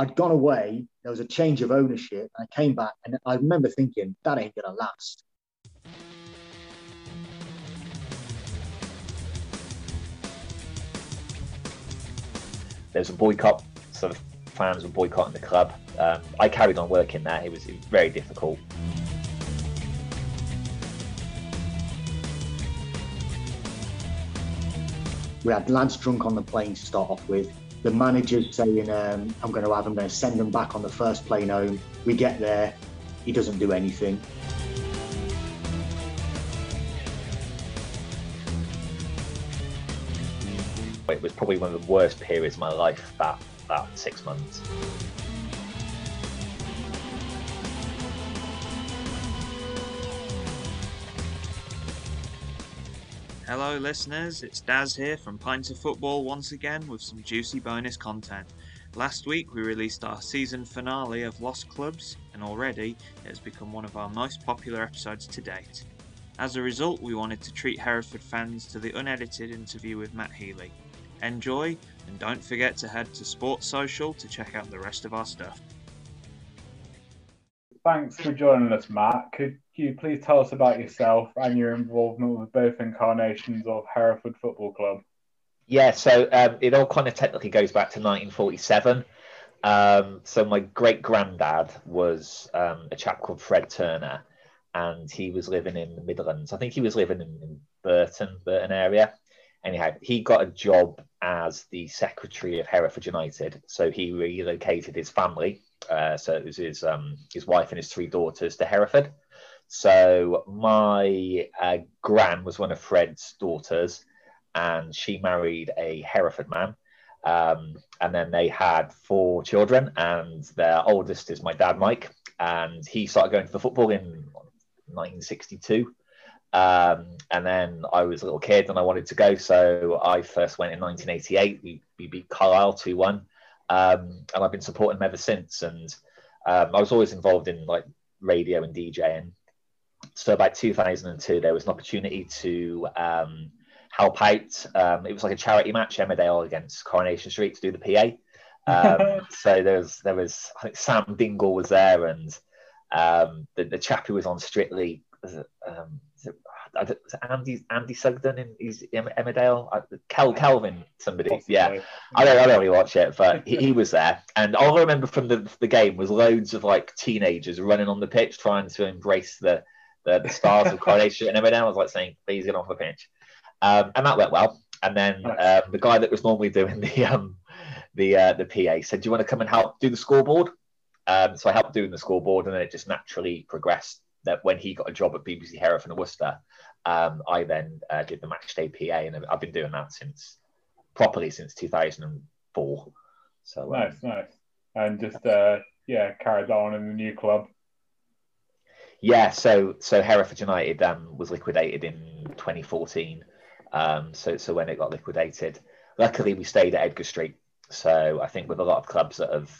I'd gone away, there was a change of ownership, and I came back and I remember thinking, that ain't gonna last. There was a boycott, sort of fans were boycotting the club. Um, I carried on working there, it was, it was very difficult. We had lads drunk on the plane to start off with. The manager's saying, um, I'm going to have, I'm going to send them back on the first plane home. We get there, he doesn't do anything. It was probably one of the worst periods of my life, that, that six months. Hello, listeners. It's Daz here from Pints of Football once again with some juicy bonus content. Last week we released our season finale of Lost Clubs, and already it has become one of our most popular episodes to date. As a result, we wanted to treat Hereford fans to the unedited interview with Matt Healy. Enjoy, and don't forget to head to Sports Social to check out the rest of our stuff. Thanks for joining us, Matt. Could please tell us about yourself and your involvement with both incarnations of Hereford Football Club? Yeah, so um, it all kind of technically goes back to 1947. Um, so my great granddad was um, a chap called Fred Turner, and he was living in the Midlands. I think he was living in, in Burton, Burton area. Anyhow, he got a job as the secretary of Hereford United. So he relocated his family, uh, so it was his um, his wife and his three daughters to Hereford. So my uh, gran was one of Fred's daughters, and she married a Hereford man. Um, and then they had four children, and their oldest is my dad, Mike, and he started going to the football in 1962. Um, and then I was a little kid and I wanted to go, so I first went in 1988. We, we beat Carlisle 2 1, um, and I've been supporting them ever since. And um, I was always involved in like radio and DJing. So by 2002, there was an opportunity to um, help out. Um, it was like a charity match, Emmerdale against Coronation Street to do the PA. Um, so there was there was I think Sam Dingle was there, and um, the, the chap who was on Strictly. Was it, um, was it, was it Andy Andy Sugden in he's Emmerdale? Uh, Kel Kelvin, somebody. Possibly. Yeah, I don't I don't really watch it, but he, he was there. And all I remember from the the game was loads of like teenagers running on the pitch trying to embrace the the, the stars of Coronation and. I was like saying, please get off the pitch. Um, and that went well. And then um, the guy that was normally doing the um, the uh, the PA said, "Do you want to come and help do the scoreboard?" Um, so I helped doing the scoreboard, and then it just naturally progressed. That when he got a job at BBC Hereford and Worcester, um, I then uh, did the match day PA, and I've been doing that since properly since 2004. So um, Nice, nice. And just, uh, yeah, carried on in the new club. Yeah, so so Hereford United um, was liquidated in 2014. Um, so so when it got liquidated, luckily we stayed at Edgar Street. So I think with a lot of clubs that have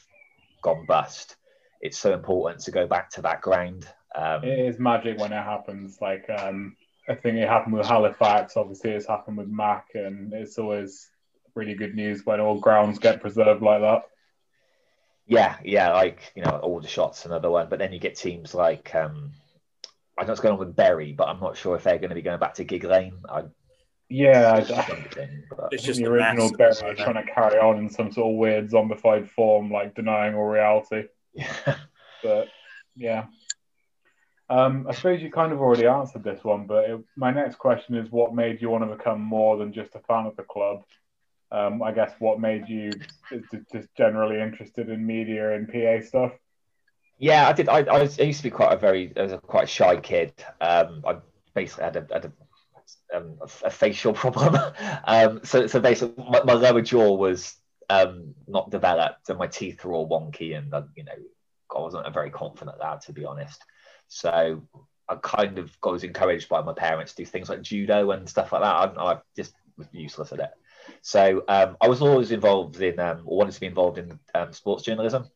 gone bust, it's so important to go back to that ground. Um, it is magic when it happens. Like um, I think it happened with Halifax. Obviously, it's happened with Mac, and it's always really good news when all grounds get preserved like that. Yeah, yeah, like you know, Aldershot's another one, but then you get teams like um, I know what's going on with Bury, but I'm not sure if they're going to be going back to Gigg Lane. I, yeah, it's, it's just the original Bury trying to carry on in some sort of weird zombified form, like denying all reality. Yeah, but yeah. Um, I suppose you kind of already answered this one, but it, my next question is what made you want to become more than just a fan of the club? Um, I guess what made you just generally interested in media and PA stuff? Yeah, I did. I, I, I used to be quite a very, I was a quite shy kid. Um, I basically had a, had a, um, a facial problem. um, so, so basically, my, my lower jaw was um, not developed, and my teeth were all wonky, and uh, you know, I wasn't a very confident lad, to be honest. So I kind of got was encouraged by my parents to do things like judo and stuff like that. I, I just was useless at it. So um, I was always involved in, um, or wanted to be involved in um, sports journalism.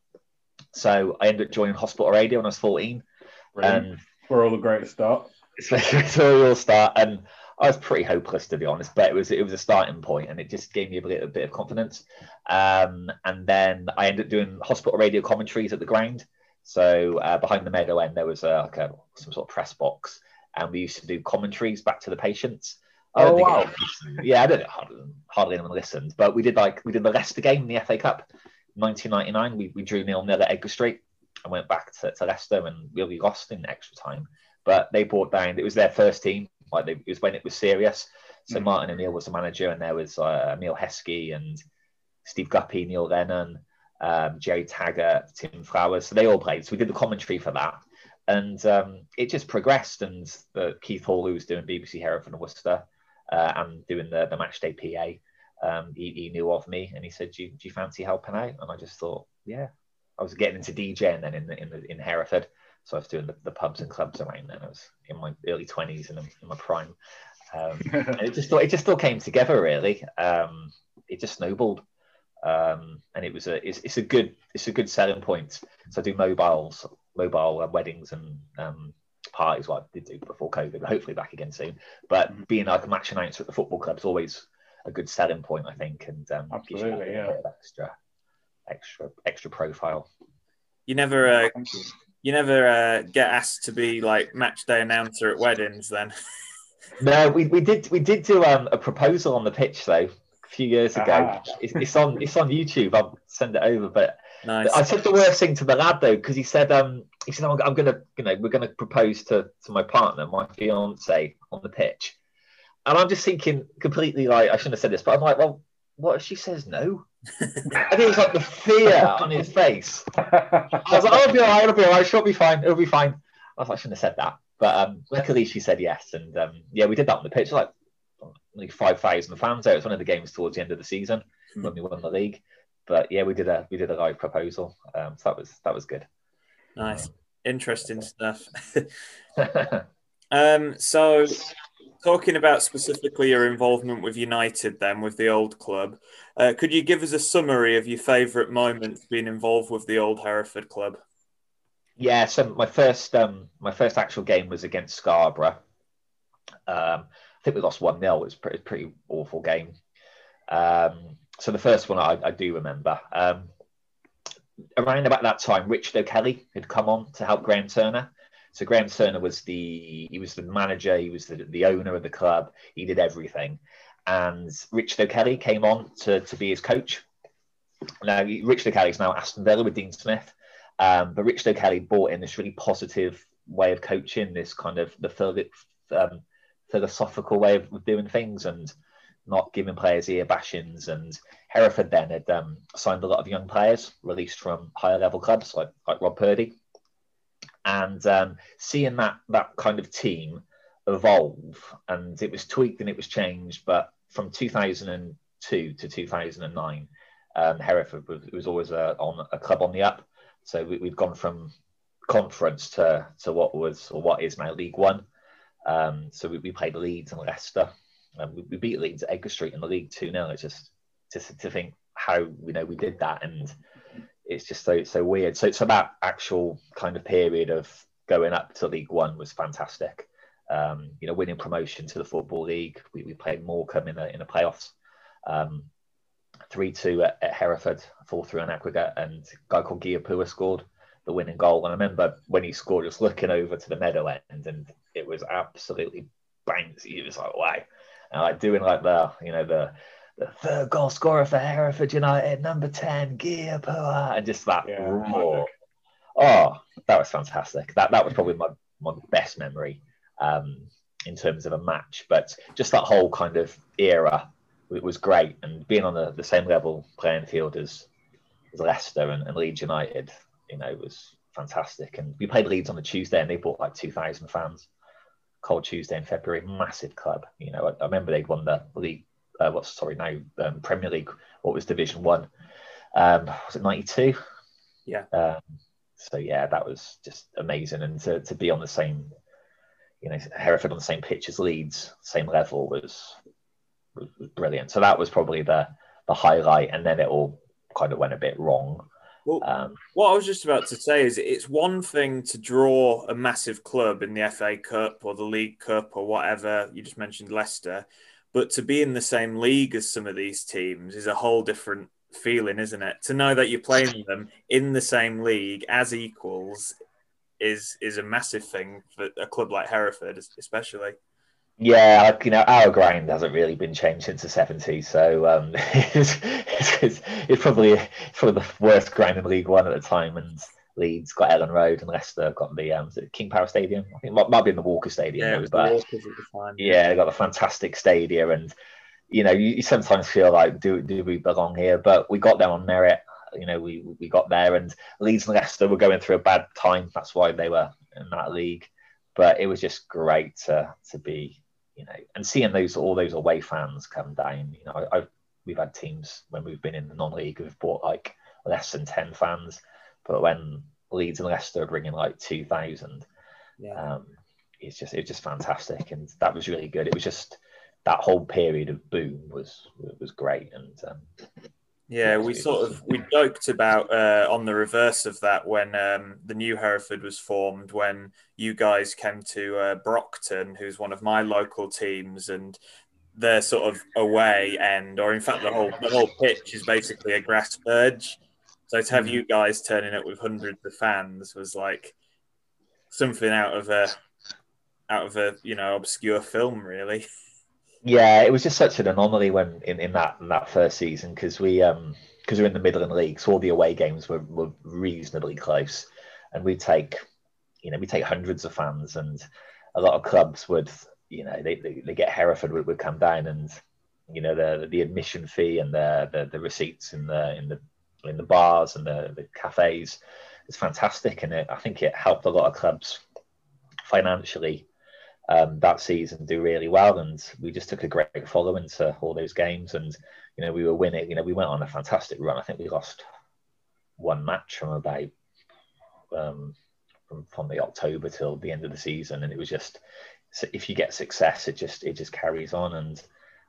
So I ended up joining Hospital Radio when I was 14. Brilliant. And where all the great start. It's where we all start. And I was pretty hopeless to be honest, but it was it was a starting point, and it just gave me a bit, a bit of confidence. Um, and then I ended up doing hospital radio commentaries at the ground. So uh, behind the meadow end, there was a, like a, some sort of press box, and we used to do commentaries back to the patients. Oh wow! yeah, I don't know. Hardly, hardly anyone listened, but we did like we did the Leicester game in the FA Cup, 1999. We, we drew nil nil at Edgar Street and went back to, to Leicester, and we really lost in extra time. But they brought down. It was their first team. Like they, it was when it was serious. So mm. Martin O'Neill was the manager, and there was uh, Emile Heskey and Steve Guppy, Neil Lennon, um, Gerry Taggart, Tim Flowers. So they all played. So we did the commentary for that, and um, it just progressed. And uh, Keith Hall, who was doing BBC Hereford and Worcester, uh, and doing the, the match day PA. Um, he, he, knew of me and he said, do you, do you, fancy helping out? And I just thought, yeah. I was getting into DJing then in the, in, the, in Hereford. So I was doing the, the, pubs and clubs around then. I was in my early 20s and in my prime. Um, and it just it just all came together really. Um, it just snowballed. Um, and it was a it's, it's, a good it's a good selling point. So I do mobiles, mobile weddings and um, parties what I did do before COVID, but hopefully back again soon. But mm-hmm. being like a match announcer at the football club is always a good selling point, I think, and um, absolutely, yeah, extra, extra, extra profile. You never, uh, you. you. never uh, get asked to be like match day announcer at weddings, then. no, we, we did we did do um, a proposal on the pitch though a few years ago. Ah. It's, it's on it's on YouTube. I'll send it over, but Nice. I said the worst thing to the lad though because he said, um, he said, I'm, I'm, gonna, you know, we're gonna propose to to my partner, my fiance, on the pitch, and I'm just thinking completely like I shouldn't have said this, but I'm like, well, what if she says no? I think it's like the fear on his face. I was like, oh, it'll be all right, it'll be all right, she'll be fine, it'll be fine. I was like, I shouldn't have said that, but um, luckily she said yes, and um, yeah, we did that on the pitch. Like, like five thousand fans there. It was one of the games towards the end of the season mm. when we won the league but yeah, we did a we did a live proposal, um, so that was that was good. Nice, interesting stuff. um, so talking about specifically your involvement with United, then with the old club, uh, could you give us a summary of your favourite moments being involved with the old Hereford club? Yeah, so my first um, my first actual game was against Scarborough. Um, I think we lost one 0 It was pretty pretty awful game. Um, so the first one I, I do remember. Um, around about that time, Richard O'Kelly had come on to help Graham Turner. So Graham Turner was the he was the manager, he was the, the owner of the club, he did everything. And Richard O'Kelly came on to, to be his coach. Now Richard O'Kelly is now Aston Villa with Dean Smith. Um, but Richard O'Kelly brought in this really positive way of coaching, this kind of the um, philosophical way of doing things and not giving players ear bashings. And Hereford then had um, signed a lot of young players released from higher level clubs like, like Rob Purdie. And um, seeing that that kind of team evolve, and it was tweaked and it was changed, but from 2002 to 2009, um, Hereford was, was always a, on a club on the up. So we, have gone from conference to to what was or what is now League One. Um, so we, we played Leeds and Leicester um, we, we, beat Leeds at Edgar Street in the league 2 0. It's just, just to think how you know we did that, and it's just so so weird. So so that actual kind of period of going up to League One was fantastic. Um, you know, winning promotion to the Football League. We, we played Morecambe in the in the playoffs. Um, three two at, at, Hereford, four three on aggregate, and guy called Gia scored the winning goal. And I remember when he scored, just looking over to the meadow end, and it was absolutely bang. It was like wow, and like doing like the you know the the third goal scorer for Hereford United, number 10, Guy Ipoua, and just that yeah, roar. Oh, that was fantastic. That that was probably my, my best memory um, in terms of a match. But just that whole kind of era it was great. And being on the, the same level playing field as, as Leicester and, and Leeds United, you know, was fantastic. And we played Leeds on a Tuesday and they brought like 2,000 fans. Cold Tuesday in February, massive club. You know, I, I remember they'd won the league. Uh, what's sorry now um, Premier League? What was Division One? Um, was it '92? Yeah. Um, so yeah, that was just amazing, and to, to be on the same, you know, Hereford on the same pitch as Leeds, same level was, was, was brilliant. So that was probably the the highlight, and then it all kind of went a bit wrong. Well, um, what I was just about to say is it's one thing to draw a massive club in the FA Cup or the League Cup or whatever. You just mentioned Leicester, but to be in the same league as some of these teams is a whole different feeling, isn't it? To know that you're playing them in the same league as equals is is a massive thing for a club like Hereford, especially. Yeah, you know, our grind hasn't really been changed since the 70s, so um, it's, it's, it's, probably it's probably the worst grind in League One at the time. And Leeds got Elland Road, and Leicester got the um, King Power Stadium. I think it might, might be in the Walker Stadium. Yeah, but the yeah, they got the fantastic stadium, and you know, you, you, sometimes feel like, do do we belong here? But we got there on merit. You know, we we got there, and Leeds and Leicester were going through a bad time. That's why they were in that league. But it was just great to to be, you know, and seeing those all those away fans come down. You know, I, I've, we've had teams when we've been in the non-league who've brought like less than ten fans, but when Leeds and Leicester are bringing like two thousand, yeah. um, it's just it's just fantastic, and that was really good. It was just that whole period of boom was was great and um, yeah we sort of we joked about uh, on the reverse of that when um, the new hereford was formed when you guys came to uh, Brocton who's one of my local teams and their sort of away end or in fact the whole the whole pitch is basically a grass verge. So to have mm. you guys turning up with hundreds of fans was like something out of a out of a you know obscure film really yeah, it was just such an anomaly when in, in that in that first season because we um because we're in the Midland League, so all the away games were, were reasonably close, and we take you know we take hundreds of fans, and a lot of clubs would you know they they, they get Hereford would, would come down and you know the the admission fee and the the, the receipts in the in the in the bars and the, the cafes is fantastic. And it, I think it helped a lot of clubs financially um, that season do really well, and we just took a great following to all those games, and you know we were winning. You know we went on a fantastic run. I think we lost one match from about um, from from the October till the end of the season, and it was just if you get success, it just it just carries on, and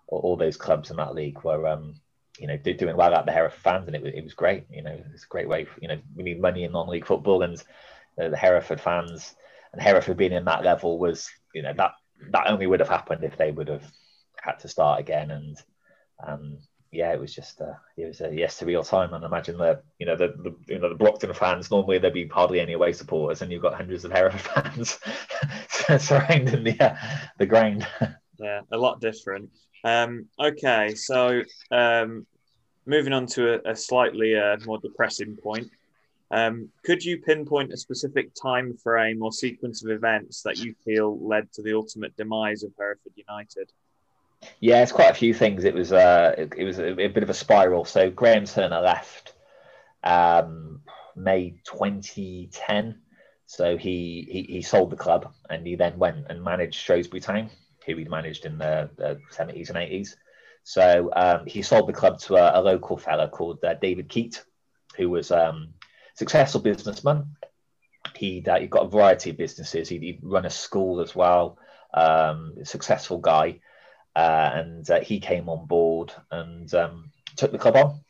all, all those clubs in that league were. Um, you know, doing well at the Hereford fans, and it was, it was great. You know, it's a great way. For, you know, we need money in non-league football, and uh, the Hereford fans and Hereford being in that level was you know that that only would have happened if they would have had to start again and um, yeah, it was just uh, it was a yes to real time. And imagine the you know the, the you know the Brocton fans normally there'd be hardly any away supporters, and you've got hundreds of Hereford fans surrounding the uh, the ground. Yeah, a lot different. Um, okay, so um, moving on to a, a slightly uh, more depressing point. Um, could you pinpoint a specific time frame or sequence of events that you feel led to the ultimate demise of Hereford United? Yeah, it's quite a few things. It was uh, it, it was a, a, bit of a spiral. So Graham Turner left um, May 2010. So he, he he sold the club and he then went and managed Shrewsbury Town, who he'd managed in the, the 70s and 80s. So um, he sold the club to a, a local fella called uh, David Keyte, who was um, successful businessman. He'd, uh, he'd got a variety of businesses. He'd, he'd run a school as well. Um, successful guy, uh, and uh, he came on board and um, took the club on.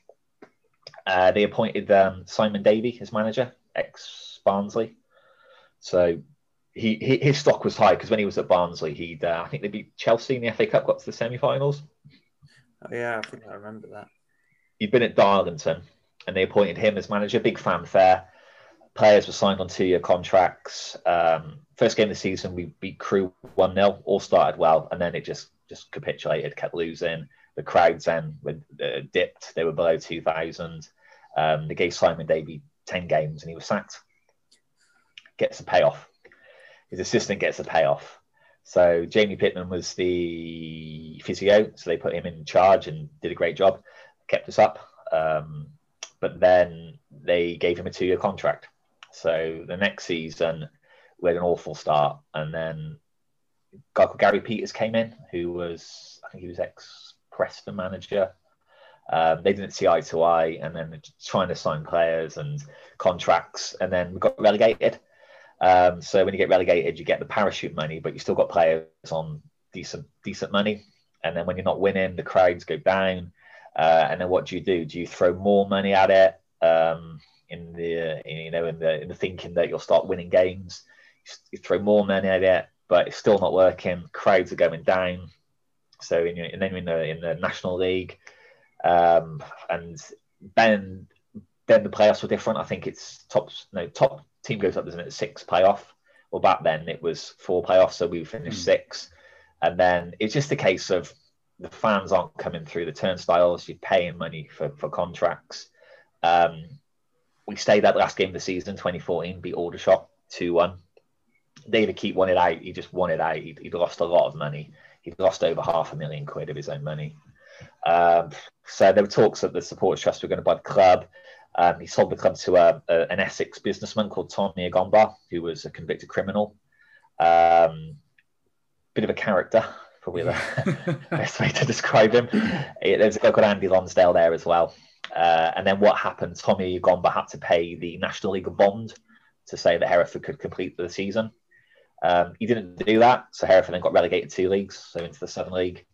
Uh, they appointed um, Simon Davey as manager, ex Barnsley. So he, he, his stock was high because when he was at Barnsley, he'd uh, I think they beat Chelsea in the FA Cup, got to the semi-finals. Oh, yeah, I think I remember that. He'd been at Darlington, and they appointed him as manager. Big fanfare. Players were signed on two-year contracts. Um, first game of the season, we beat Crewe one 0 All started well, and then it just just capitulated, kept losing. The crowds then were, uh, dipped; they were below two thousand. Um, they gave Simon Davey ten games, and he was sacked. Gets a payoff. His assistant gets a payoff. So Jamie Pitman was the physio, so they put him in charge and did a great job, kept us up. Um, but then they gave him a two-year contract. So the next season, we had an awful start, and then guy called Gary Peters came in, who was I think he was ex Preston manager. Um, they didn't see eye to eye, and then trying to sign players and contracts, and then we got relegated. Um, so when you get relegated, you get the parachute money, but you still got players on decent decent money. And then when you're not winning, the crowds go down. Uh, and then what do you do? Do you throw more money at it um, in the in, you know in the in the thinking that you'll start winning games? You throw more money at it, but it's still not working. Crowds are going down. So in, and then in the in the national league, um, and then then the playoffs were different. I think it's top no top team goes up, isn't it? Six playoff. Well, back then it was four playoffs, so we finished mm. six, and then it's just a case of the fans aren't coming through the turnstiles. You're paying money for for contracts. Um, we stayed that last game of the season, 2014, beat Aldershot 2 1. David Keyte wanted out. He just wanted out. He'd, he'd, lost a lot of money. He'd lost over half a million quid of his own money. Um, so there were talks that the Supporters Trust were going to buy the club. Um, he sold the club to a, a, an Essex businessman called Tommy Agombar, who was a convicted criminal. Um, bit of a character, probably the best way to describe him. There's called Andy Lonsdale there as well. Uh, and then what happened? Tommy Agombar had to pay the National League bond to say that Hereford could complete the season. Um, he didn't do that, so Hereford then got relegated two leagues, so into the Southern League.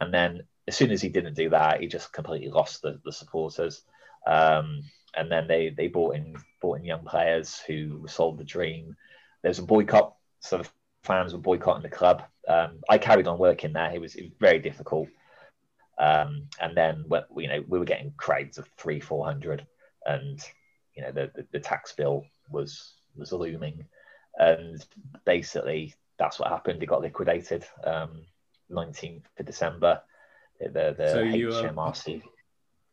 And then as soon as he didn't do that, he just completely lost the, the supporters. Um, and then they they bought in bought in young players who sold the dream. There was a boycott, so the fans were boycotting the club. Um, I carried on working there. It was, it was very difficult. Um, and then you know we were getting crowds of three, four hundred, and you know the, the, the tax bill was was looming, and basically that's what happened. It got liquidated. Um, 19th of December. The the so HMRC.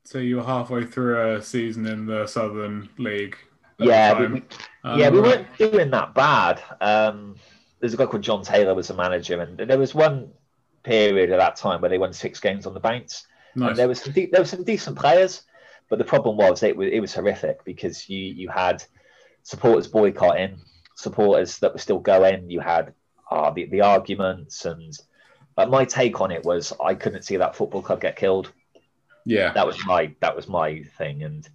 So you were halfway through a season in the Southern League. Yeah, we, um, yeah, we weren't doing that bad. There's a guy called John Taylor was a manager, and there was one period at that time where they won six games on the bounce. Nice. And there was some de- there were some decent players, but the problem was it was it was horrific because you you had supporters boycotting, supporters that were still going. You had uh, the the arguments, and uh, my take on it was I couldn't see that football club get killed. Yeah, that was my that was my thing, and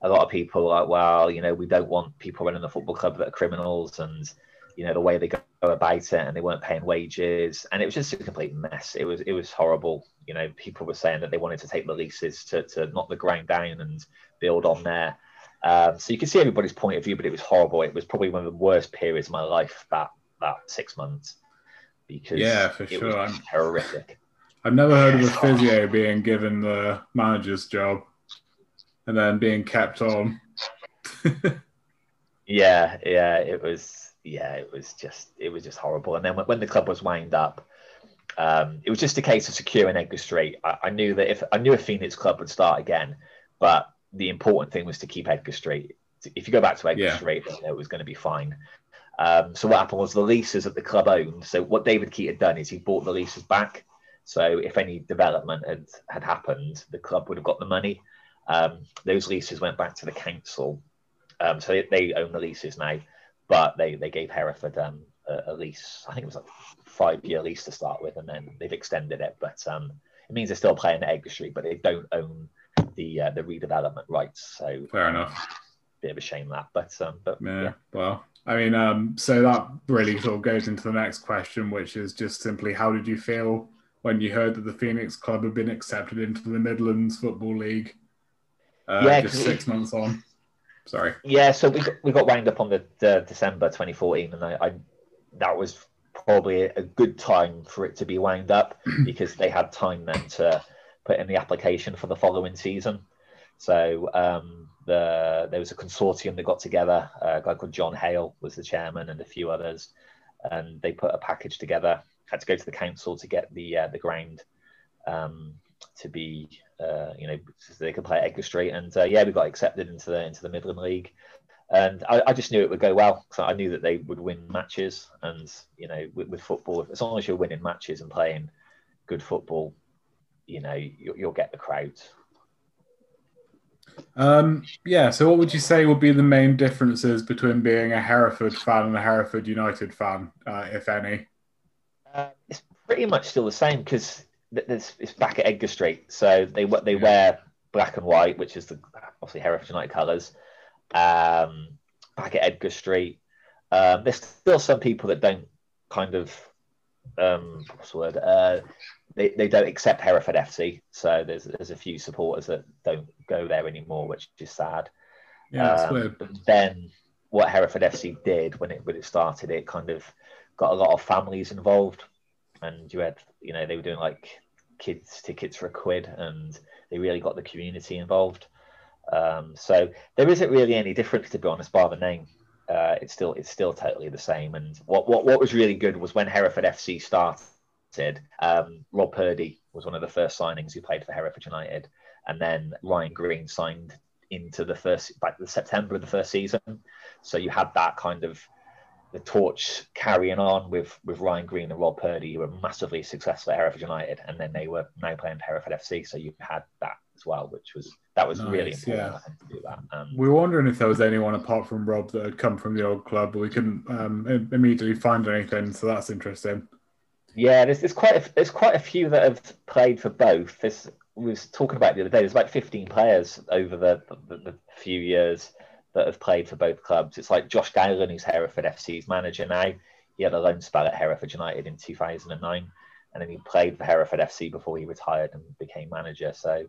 a lot of people are like, well, you know, we don't want people running the football club that are criminals, and you know the way they go about it, and they weren't paying wages, and it was just a complete mess. It was it was horrible. You know, people were saying that they wanted to take the leases to to knock the ground down and build on there. Um, so you can see everybody's point of view, but it was horrible. It was probably one of the worst periods of my life that that six months because yeah, for sure, I'm horrific. I've never heard of a physio being given the manager's job and then being kept on. yeah, yeah, it was. Yeah, it was just it was just horrible. And then when, when the club was wound up, um, it was just a case of securing Edgar Street. I, I, knew that if I knew a Phoenix club would start again, but the important thing was to keep Edgar Street. If you go back to Edgar yeah. Street, it was going to be fine. Um, so what happened was the leases that the club owned. So what David Keyte had done is he bought the leases back so if any development had, had happened, the club would have got the money. Um, those leases went back to the council. Um, so they, they, own the leases now, but they, they gave Hereford um, a, a, lease. I think it was like five year lease to start with, and then they've extended it. But um, it means they're still playing at Edgar Street, but they don't own the uh, the redevelopment rights. So fair enough. Bit of a shame that, but um, but yeah, yeah. well, I mean, um, so that really sort of goes into the next question, which is just simply how did you feel when you heard that the Phoenix Club had been accepted into the Midlands Football League? Uh, Yeah, just six months on. Sorry. Yeah, so we got, we got wound up on the, the December 2014, and I, I that was probably a good time for it to be wound up because they had time then to put in the application for the following season. So um, the there was a consortium that got together. a guy called John Hale was the chairman, and a few others, and they put a package together. Had to go to the council to get the uh, the ground um, to be uh, you know so they could play at Edgar Street, and uh, yeah, we got accepted into the into the Midland League, and I, I just knew it would go well So I knew that they would win matches, and you know with, with football, as long as you're winning matches and playing good football, you know you, you'll get the crowds. Um, yeah, so what would you say would be the main differences between being a Hereford fan and a Hereford United fan, uh, if any? Uh, it's pretty much still the same because it's, it's back at Edgar Street, so they they Yeah. wear black and white, which is the obviously Hereford United colours. Um, back at Edgar Street, um, there's still some people that don't kind of um, what's the word? Uh, they, they don't accept Hereford FC, so there's there's a few supporters that don't go there anymore, which is sad. Yeah, Um, weird. Then what Hereford FC did when it when it started, it kind of got a lot of families involved, and you had you know they were doing like kids tickets for a quid, and they really got the community involved. Um, so there isn't really any difference to be honest, bar the name. Uh, it's still it's still totally the same. And what what what was really good was when Hereford FC started. Um, Rob Purdie was one of the first signings who played for Hereford United, and then Ryan Green signed into the first back the September of the first season. So you had that kind of the torch carrying on with with Ryan Green and Rob Purdie, who were massively successful at Hereford United, and then they were now playing for Hereford FC. So you had that as well, which was that was really Nice, important. yeah. To do that. Um, We were wondering if there was anyone apart from Rob that had come from the old club, but we couldn't um, immediately find anything, so that's interesting. Yeah, there's, there's quite a, there's quite a few that have played for both. We was talking about the other day. There's like 15 players over the, the, the few years that have played for both clubs. It's like Josh Gowling, who's Hereford FC's manager now. He had a loan spell at Hereford United in 2009, and then he played for Hereford FC before he retired and became manager. So,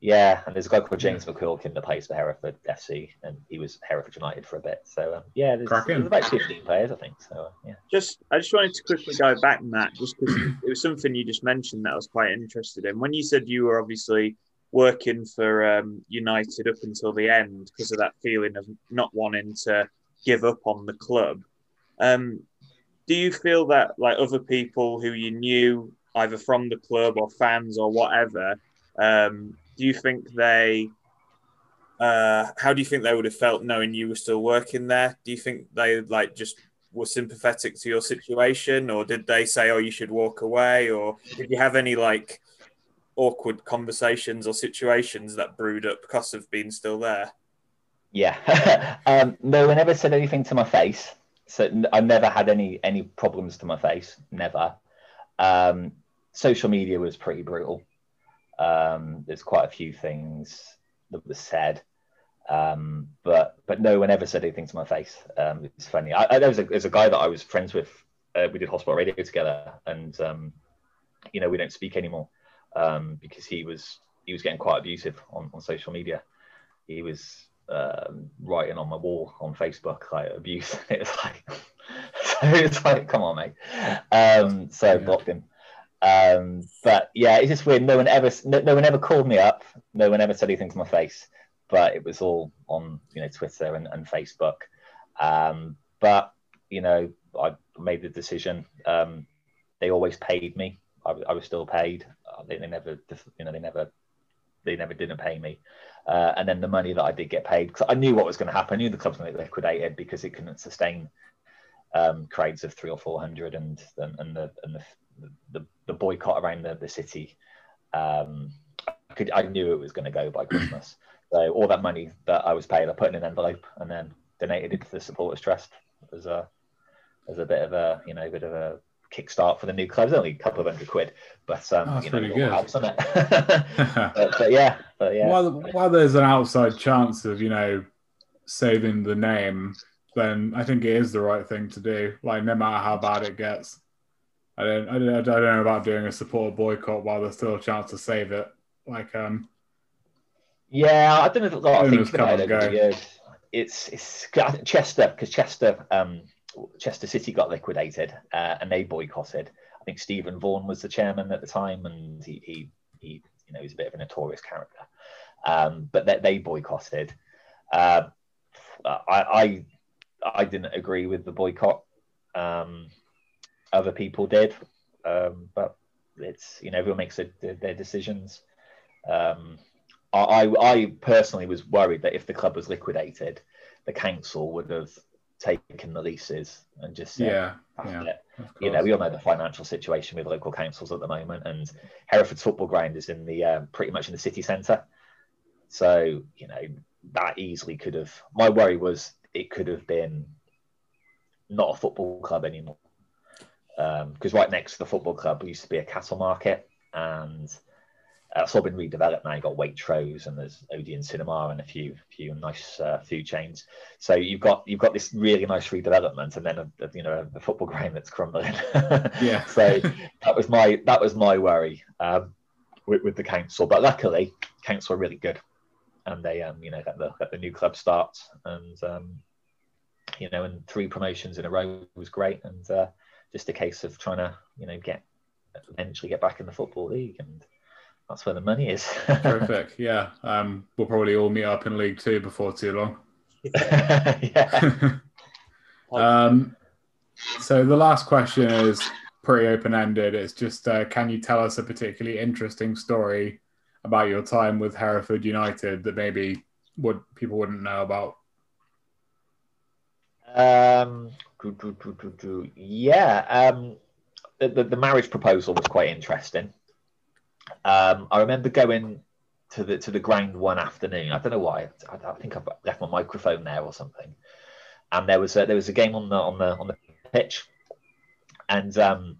yeah, and there's a guy called James McQuilkin that plays for Hereford FC, and he was Hereford United for a bit. So, um, yeah, there's, there's about 15 players, I think. So, uh, yeah. Just, I just wanted to quickly go back, Matt, just because it was something you just mentioned that I was quite interested in. When you said you were obviously working for um, United up until the end because of that feeling of not wanting to give up on the club, um, do you feel that like other people who you knew either from the club or fans or whatever, um, do you think they? Uh, how do you think they would have felt knowing you were still working there? Do you think they like just were sympathetic to your situation, or did they say, "Oh, you should walk away," or did you have any like awkward conversations or situations that brewed up because of being still there? Yeah. um, no one ever said anything to my face. So I never had any any problems to my face. Never. Um, social media was pretty brutal. Um, there's quite a few things that were said, um, but but no one ever said anything to my face. Um, it's funny. I, I, there was a there's a guy that I was friends with. Uh, we did hospital radio together, and um, you know we don't speak anymore um, because he was he was getting quite abusive on, on social media. He was um, writing on my wall on Facebook like abuse. It was like, so it's like, come on, mate. Um, so I Yeah. blocked him. Um, but yeah, it's just weird. No one ever, no, no one ever called me up. No one ever said anything to my face. But it was all on, you know, Twitter and, and Facebook. Um, but you know, I made the decision. Um, they always paid me. I, I was still paid. They, they never, you know, they never, they never didn't pay me. Uh, and then the money that I did get paid, because I knew what was going to happen. I knew the club's going to get liquidated because it couldn't sustain um, crowds of three or four hundred, and and, and the and the, the the boycott around the, the city. Um, I could I knew it was going to go by Christmas. So all that money that I was paid, I put in an envelope and then donated it to the supporters trust as a as a bit of a you know bit of a kickstart for the new club. It's only a couple of hundred quid, but um, Oh, that's you know, pretty good. helps, it? but, but yeah, but yeah. While, while there's an outside chance of, you know, saving the name, then I think it is the right thing to do. Like, no matter how bad it gets. I don't, I don't, I don't know about doing a supporter boycott while there's still a chance to save it. Like, um, Yeah, I don't know a lot of Owners about it and over the go. years. It's it's Chester because Chester um Chester City got liquidated uh, and they boycotted. I think Stephen Vaughan was the chairman at the time, and he he, he you know he's a bit of a notorious character. Um, but they, they boycotted. Uh, I, I I didn't agree with the boycott. Um, other people did, um, but it's you know everyone makes their, their decisions. Um, I I personally was worried that if the club was liquidated, the council would have taken the leases and just said, Yeah, yeah. You know, we all know the financial situation with local councils at the moment, and Hereford's football ground is in the um, pretty much in the city centre. So you know that easily could have. My worry was it could have been not a football club anymore, because right next to the football club used to be a cattle market, and uh, it's all been redeveloped now. You've got Waitrose and there's Odeon Cinema and a few few nice uh, food chains. So you've got you've got this really nice redevelopment, and then a, a, you know a football ground that's crumbling. Yeah. so that was my that was my worry um, with, with the council, but luckily council are really good, and they um you know let the let the new club start, and um you know and three promotions in a row was great, and uh, just a case of trying to you know get eventually get back in the football league and that's where the money is. Terrific. Yeah. Um, we'll probably all meet up in League Two before too long. yeah. um, so the last question is pretty open ended. It's just, uh, can you tell us a particularly interesting story about your time with Hereford United that maybe would people wouldn't know about? Um, do, do, do, yeah. Um, the, the marriage proposal was quite interesting. Um, I remember going to the to the ground one afternoon. I don't know why. I, I think I've left my microphone there or something. And there was a, there was a game on the on the on the pitch, and um,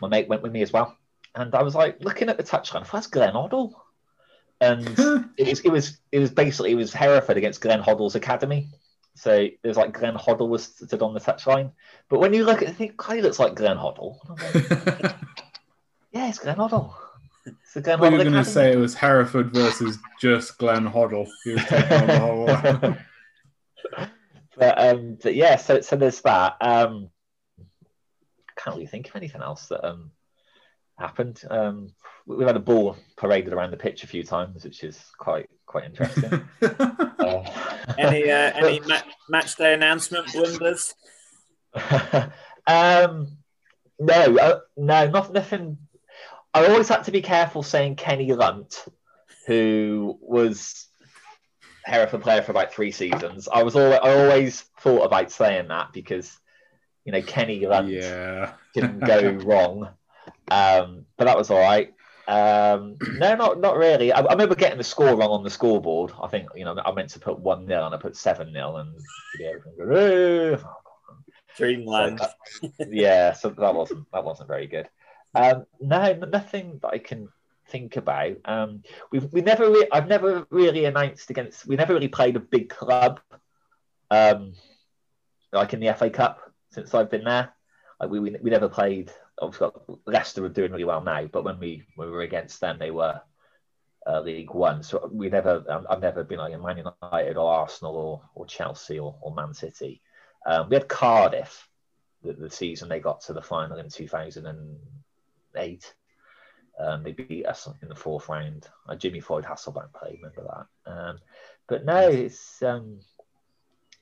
my mate went with me as well. And I was like looking at the touchline. That's Glenn Hoddle, and it was it was it was basically it was Hereford against Glenn Hoddle's academy. So it was like Glenn Hoddle was stood on the touchline. But when you look at it, I think he looks like Glenn Hoddle. Like, yeah, it's Glenn Hoddle. It's the Glenn Well, you were going to say it was Hereford versus just Glenn Hoddle. He was taking on the whole. but um, but yeah, so so there's that. Um, can't really think of anything else that um happened. Um, we- we've had a ball paraded around the pitch a few times, which is quite quite interesting. Uh, Any uh, any ma- match day announcement blunders? um, no, uh, no, not, nothing. I always had to be careful saying Kenny Lunt, who was Hereford player for about three seasons. I was all, I always thought about saying that because you know Kenny Lunt yeah. didn't go wrong, um, but that was all right. Um, no, not not really. I, I remember getting the score wrong on the scoreboard. I think you know I meant to put one 0 and I put seven 0 and yeah, everyone go. Dreamland. So that- yeah, so that wasn't that wasn't very good. Um, no, nothing that I can think about. Um, we've we never re- I've never really announced against. We never really played a big club, um, like in the FA Cup since I've been there. Like we, we we never played. Obviously, Leicester are doing really well now, but when we, we were against them, they were uh, League One. So we never. um, I've never been like a Man United or Arsenal or, or Chelsea or, or Man City. Um, we had Cardiff the, the season they got to the final in 2008. Um, they beat us in the fourth round. Uh, Jimmy Floyd Hasselbaink played, remember that. Um, but no, it's um,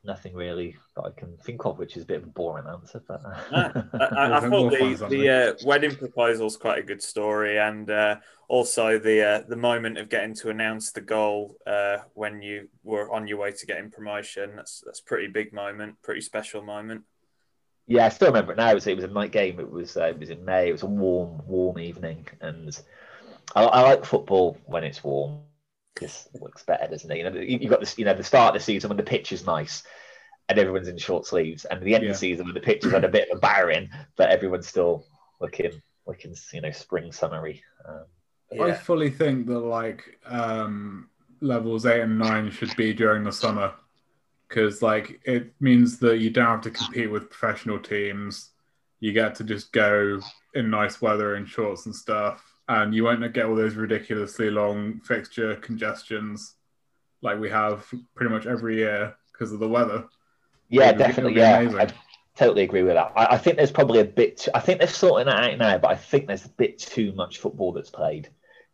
nothing really that I can think of, which is a bit of a boring answer. But uh, I, I, I thought the, find the uh, wedding proposal is quite a good story, and uh, also the uh, the moment of getting to announce the goal uh, when you were on your way to getting promotion. That's that's a pretty big moment, pretty special moment. Yeah, I still remember it now. It was, it was a night game. It was uh, it was in May. It was a warm, warm evening, and I, I like football when it's warm. Just looks better, doesn't it? You know, you, you got this. You know, the start of the season when the pitch is nice, and everyone's in short sleeves, and the end Yeah. of the season when the pitch is had a bit of a barren, but everyone's still looking, looking, you know, spring summery. Um, I fully think that like um, levels eight and nine should be during the summer because like it means that you don't have to compete with professional teams. You get to just go in nice weather in shorts and stuff, and you won't get all those ridiculously long fixture congestions. like we have pretty much every year because of the weather. Yeah, definitely. Yeah, amazing. I totally agree with that. I, I think there's probably a bit. I think they're sorting that out now, but I think there's a bit too much football that's played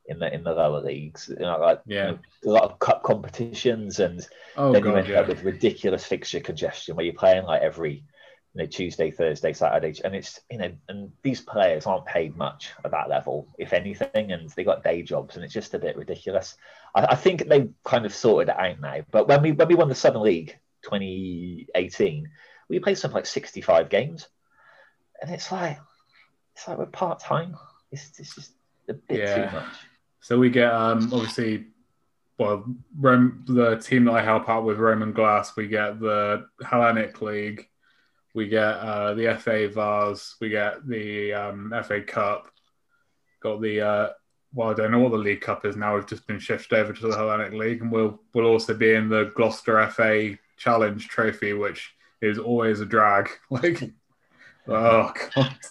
in the in the lower leagues. You know, like Yeah. you know, a lot of cup competitions, and Oh then you end yeah. up with ridiculous fixture congestion where you're playing like every you know Tuesday, Thursday, Saturday, and it's you know, and these players aren't paid much at that level, if anything, and they got day jobs, and it's just a bit ridiculous. I, I think they kind of sorted it out now. But when we when we won the Southern League 2018, we played something like 65 games, and it's like it's like we're part time. It's, it's just a bit Yeah. too much. So we get um obviously well Rome, the team that I help out with Roman Glass, we get the Hellenic League, we get uh, the FA Vase, we get the um, FA Cup, got the uh, well I don't know what the League Cup is now. We've just been shifted over to the Hellenic League, and we'll we'll also be in the Gloucester FA Challenge Trophy, which is always a drag. Like oh god.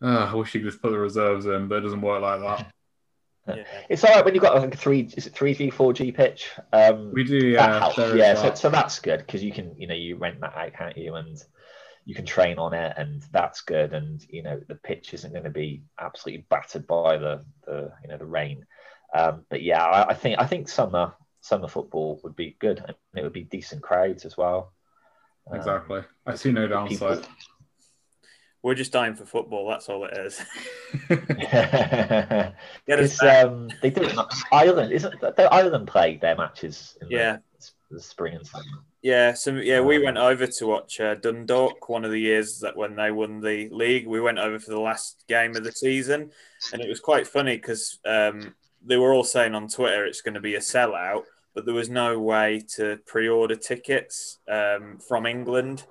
Ah, I wish you could just put the reserves in, but it doesn't work like that. Yeah. It's all right when you've got like a three, is it three G, four G pitch? Um, We do, that yeah. helps. Yeah, so, so that's good because you can, you know, you rent that out, can't you? And you can train on it, and that's good. And you know, the pitch isn't going to be absolutely battered by the, the you know, the rain. Um, but yeah, I, I think I think summer summer football would be good, and it would be decent crowds as well. Um, Exactly. I see no people- downside. We're just dying for football. That's all it is. it's, um, they do it. Ireland isn't the Ireland play their matches in the, Yeah. the spring and summer. Yeah, so yeah, we Um, went over to watch uh, Dundalk one of the years that when they won the league. We went over for the last game of the season, and it was quite funny because um, they were all saying on Twitter it's going to be a sellout, but there was no way to pre-order tickets um, from England.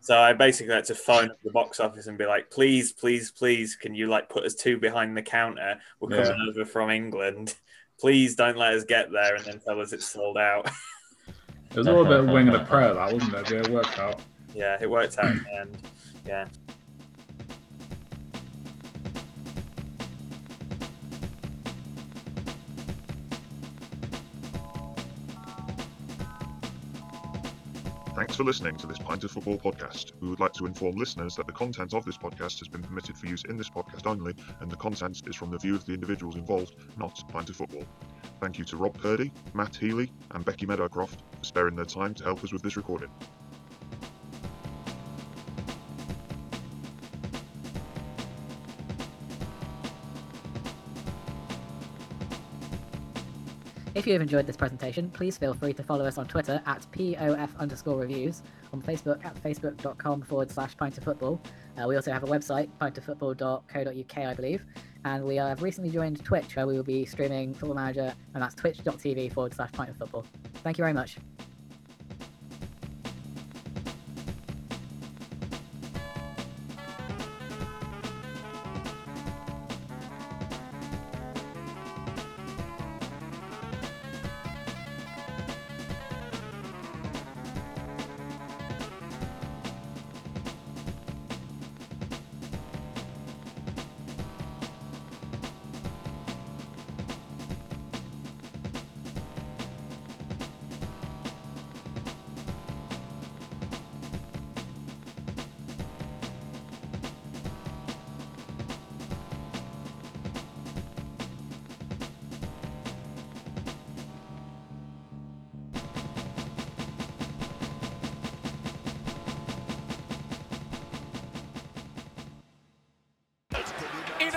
So I basically had to phone up the box office and be like, "Please, please, please, can you like put us two behind the counter? We're Yeah. coming over from England. Please don't let us get there and then tell us it's sold out." It was all a bit of wing and a prayer, that wasn't it? Yeah, it worked out. Yeah, it worked out in the end. Yeah. Thanks for listening to this Pint of Football podcast. We would like to inform listeners that the content of this podcast has been permitted for use in this podcast only, and the content is from the view of the individuals involved, not Pint of Football. Thank you to Rob Purdie, Matt Healy, and Becky Meadowcroft for sparing their time to help us with this recording. If you have enjoyed this presentation, please feel free to follow us on Twitter at POF underscore reviews, on Facebook at facebook.com forward slash pint of football. Uh, we also have a website, pintoffootball.co.uk, I believe. And we have recently joined Twitch, where we will be streaming Football Manager, and that's twitch.tv forward slash pint of football. Thank you very much.